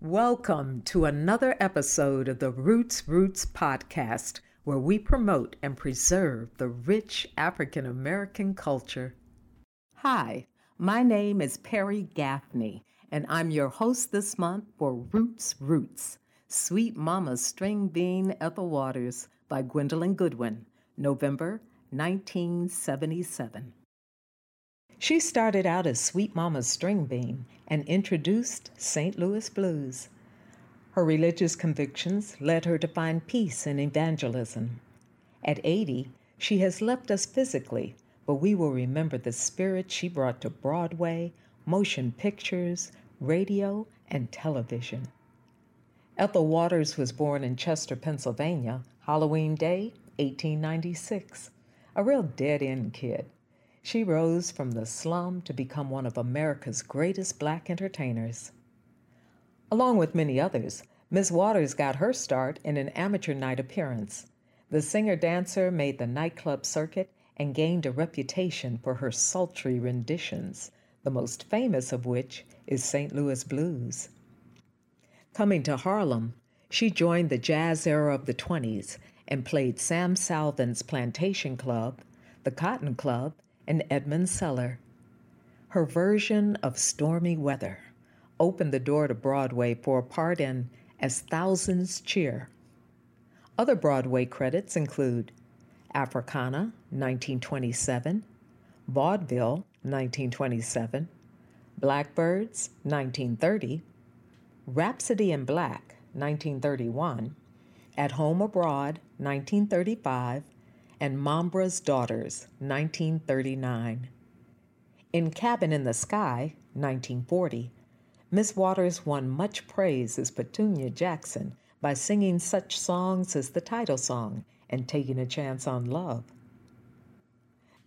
Welcome to another episode of the ROUTES Roots podcast, where we promote and preserve the rich African American culture. Hi, my name is Perry Gaffney, and I'm your host this month for ROUTES Roots Sweet Mama's String Bean Ethel Waters by Gwendolyn Goodwin, November 1977. She started out as Sweet Mama's String Bean and introduced St. Louis blues. Her religious convictions led her to find peace in evangelism. At 80, she has left us physically, but we will remember the spirit she brought to Broadway, motion pictures, radio, and television. Ethel Waters was born in Chester, Pennsylvania, Halloween Day, 1896. A real dead end kid. She rose from the slum to become one of America's greatest black entertainers. Along with many others, Miss Waters got her start in an amateur night appearance. The singer dancer made the nightclub circuit and gained a reputation for her sultry renditions, the most famous of which is St. Louis Blues. Coming to Harlem, she joined the jazz era of the 20s and played Sam Salvin's Plantation Club, the Cotton Club, and Edmond's Cellar. Her version of Stormy Weather opened the door to Broadway for a part in As Thousands Cheer. Other Broadway credits include Africana, 1927, Vaudeville, 1927, Blackbirds, 1930, Rhapsody in Black, 1931, At Home Abroad, 1935, and Mamba's Daughters, 1939. In Cabin in the Sky, 1940, Miss Waters won much praise as Petunia Jackson by singing such songs as the title song and Taking a Chance on Love.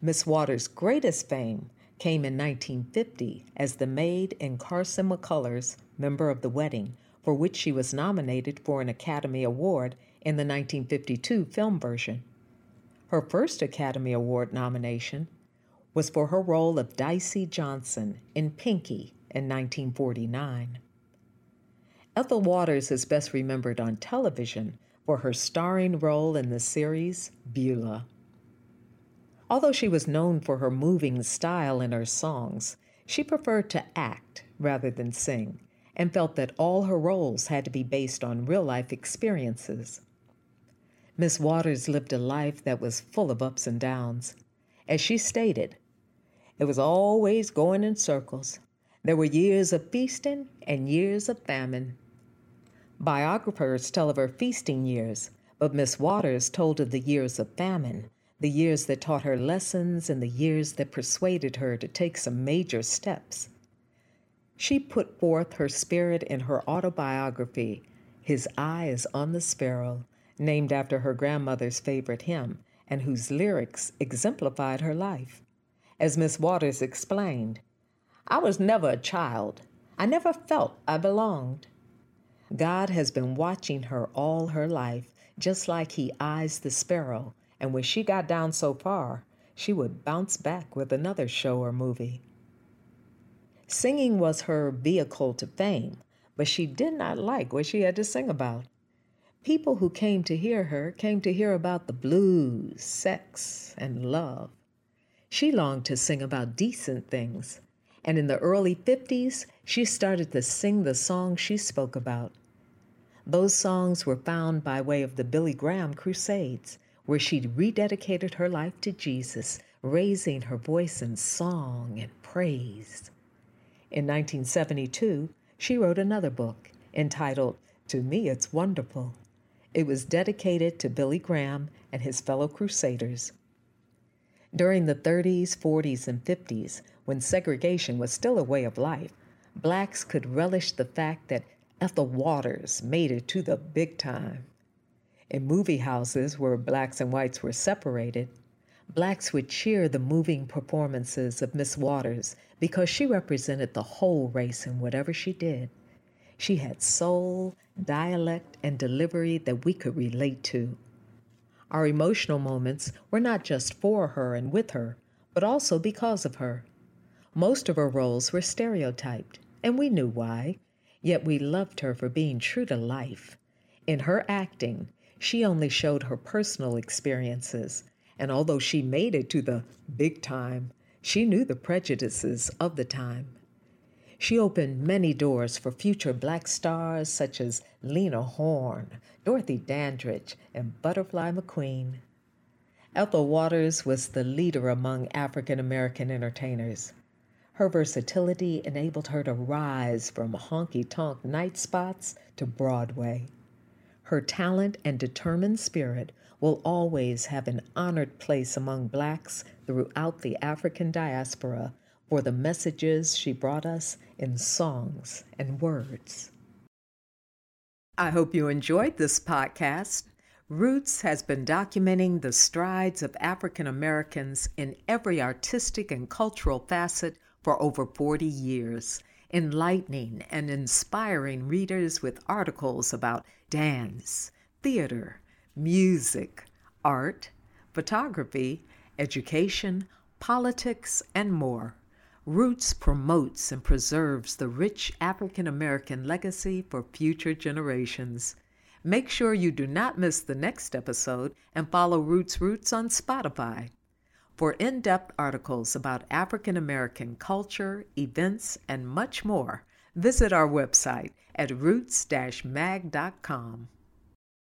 Miss Waters' greatest fame came in 1950 as the maid in Carson McCullers' Member of the Wedding, for which she was nominated for an Academy Award in the 1952 film version. Her first Academy Award nomination was for her role of Dicey Johnson in Pinky in 1949. Ethel Waters is best remembered on television for her starring role in the series Beulah. Although she was known for her moving style in her songs, she preferred to act rather than sing and felt that all her roles had to be based on real life experiences. Miss Waters lived a life that was full of ups and downs. As she stated, it was always going in circles. There were years of feasting and years of famine. Biographers tell of her feasting years, but Miss Waters told of the years of famine, the years that taught her lessons and the years that persuaded her to take some major steps. She put forth her spirit in her autobiography, His Eye is on the Sparrow, named after her grandmother's favorite hymn, and whose lyrics exemplified her life. As Miss Waters explained, I was never a child. I never felt I belonged. God has been watching her all her life, just like He eyes the sparrow, and when she got down so far, she would bounce back with another show or movie. Singing was her vehicle to fame, but she did not like what she had to sing about. People who came to hear her came to hear about the blues, sex, and love. She longed to sing about decent things, and in the early 50s, she started to sing the songs she spoke about. Those songs were found by way of the Billy Graham Crusades, where she rededicated her life to Jesus, raising her voice in song and praise. In 1972, she wrote another book entitled To Me It's Wonderful it was dedicated to Billy Graham and his fellow Crusaders. During the 30s, 40s, and 50s, when segregation was still a way of life, blacks could relish the fact that Ethel Waters made it to the big time. In movie houses where blacks and whites were separated, blacks would cheer the moving performances of Miss Waters because she represented the whole race in whatever she did. She had soul, dialect, and delivery that we could relate to. Our emotional moments were not just for her and with her, but also because of her. Most of her roles were stereotyped, and we knew why. Yet we loved her for being true to life. In her acting, she only showed her personal experiences, and although she made it to the big time, she knew the prejudices of the time. She opened many doors for future black stars such as Lena Horne, Dorothy Dandridge, and Butterfly McQueen. Ethel Waters was the leader among African American entertainers. Her versatility enabled her to rise from honky tonk night spots to Broadway. Her talent and determined spirit will always have an honored place among blacks throughout the African diaspora for the messages she brought us in songs and words. I hope you enjoyed this podcast. ROUTES has been documenting the strides of African Americans in every artistic and cultural facet for over 40 years, enlightening and inspiring readers with articles about dance, theater, music, art, photography, education, politics, and more. ROUTES promotes and preserves the rich African American legacy for future generations. Make sure you do not miss the next episode and follow ROUTES Roots on Spotify. For in depth articles about African American culture, events, and much more, visit our website at routes mag.com.